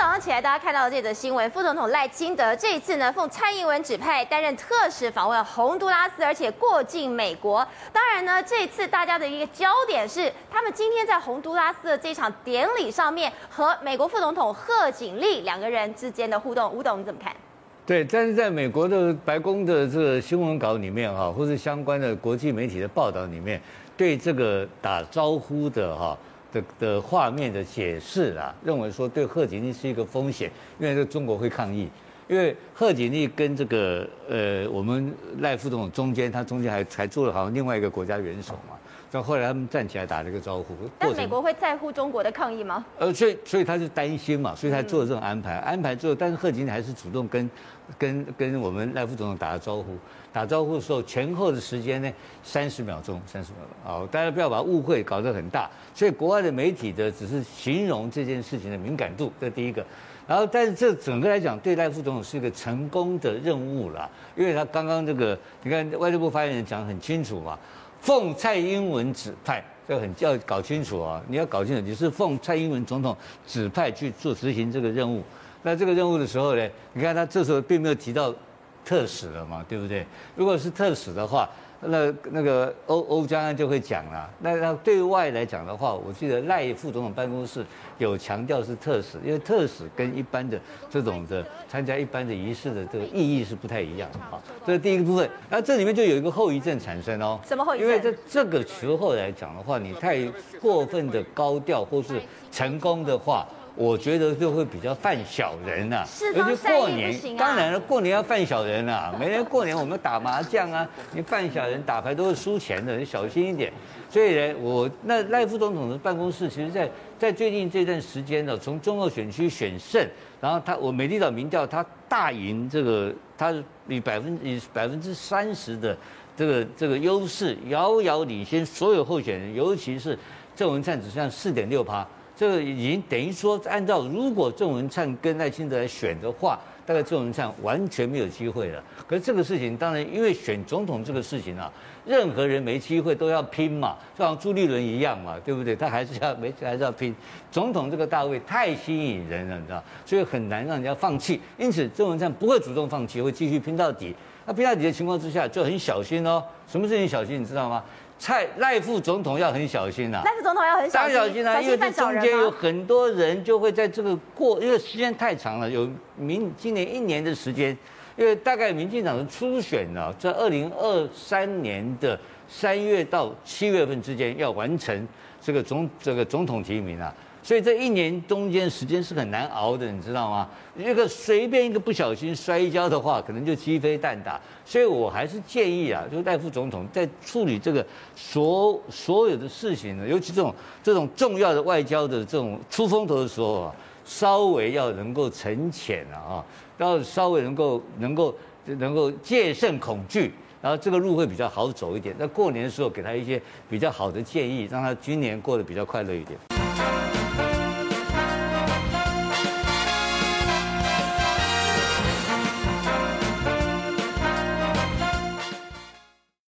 早上起来，大家看到这则新闻，副总统赖清德这一次呢，奉蔡英文指派担任特使访问洪都拉斯，而且过境美国。当然呢，这次大家的一个焦点是，他们今天在洪都拉斯的这场典礼上面，和美国副总统贺锦丽两个人之间的互动，吴董你怎么看？对，但是在美国的白宫的这个新闻稿里面哈，或是相关的国际媒体的报道里面，对这个打招呼的哈。的的画面的解释啊，认为说对贺锦丽是一个风险，因为这中国会抗议，因为贺锦丽跟这个呃我们赖副总统中间，他中间还还做了好像另外一个国家元首嘛，然后后来他们站起来打了一个招呼。但美国会在乎中国的抗议吗？呃，所以所以他是担心嘛，所以他做了这种安排，安排之后，但是贺锦丽还是主动跟跟跟我们赖副总统打了招呼。打招呼的时候，前后的时间呢，三十秒钟，三十秒钟。好，大家不要把误会搞得很大。所以国外的媒体的只是形容这件事情的敏感度，这是第一个。然后，但是这整个来讲，对赖副总统是一个成功的任务了，因为他刚刚这个，你看外交部发言人讲得很清楚嘛，奉蔡英文指派，这很要搞清楚啊，你要搞清楚，你是奉蔡英文总统指派去做执行这个任务。那这个任务的时候呢，你看他这时候并没有提到。特使了嘛，对不对？如果是特使的话，那那个欧欧江安就会讲了。那那对外来讲的话，我记得赖副总统办公室有强调是特使，因为特使跟一般的这种的参加一般的仪式的这个意义是不太一样的啊。这是第一个部分。那这里面就有一个后遗症产生哦。什么后遗症？因为在这个时候来讲的话，你太过分的高调或是成功的话。我觉得就会比较犯小人呐、啊，尤其过年，当然了，过年要犯小人啊。每年过年我们打麻将啊，你犯小人打牌都是输钱的，你小心一点。所以呢，我那赖副总统的办公室，其实在在最近这段时间呢，从中二选区选胜，然后他我美丽岛民调他大赢这个，他以百分以百分之三十的这个这个优势，遥遥领先所有候选人，尤其是郑文灿只剩下四点六趴。这个已经等于说，按照如果郑文灿跟赖清德来选的话，大概郑文灿完全没有机会了。可是这个事情，当然因为选总统这个事情啊，任何人没机会都要拼嘛，就像朱立伦一样嘛，对不对？他还是要没还是要拼。总统这个大位太吸引人了，你知道，所以很难让人家放弃。因此，郑文灿不会主动放弃，会继续拼到底。那拼到底的情况之下，就很小心哦。什么事情小心？你知道吗？蔡赖副总统要很小心呐、啊，赖副总统要很小心，当然小心啊，因为这中间有很多人就会在这个过，因为时间太长了，有明今年一年的时间，因为大概民进党的初选呢，在二零二三年的三月到七月份之间要完成这个总这个总统提名啊。所以这一年中间时间是很难熬的，你知道吗？一个随便一个不小心摔跤的话，可能就鸡飞蛋打。所以我还是建议啊，就是戴副总统在处理这个所所有的事情呢，尤其这种这种重要的外交的这种出风头的时候啊，稍微要能够沉潜啊，要稍微能够能够能够戒慎恐惧，然后这个路会比较好走一点。那过年的时候给他一些比较好的建议，让他今年过得比较快乐一点。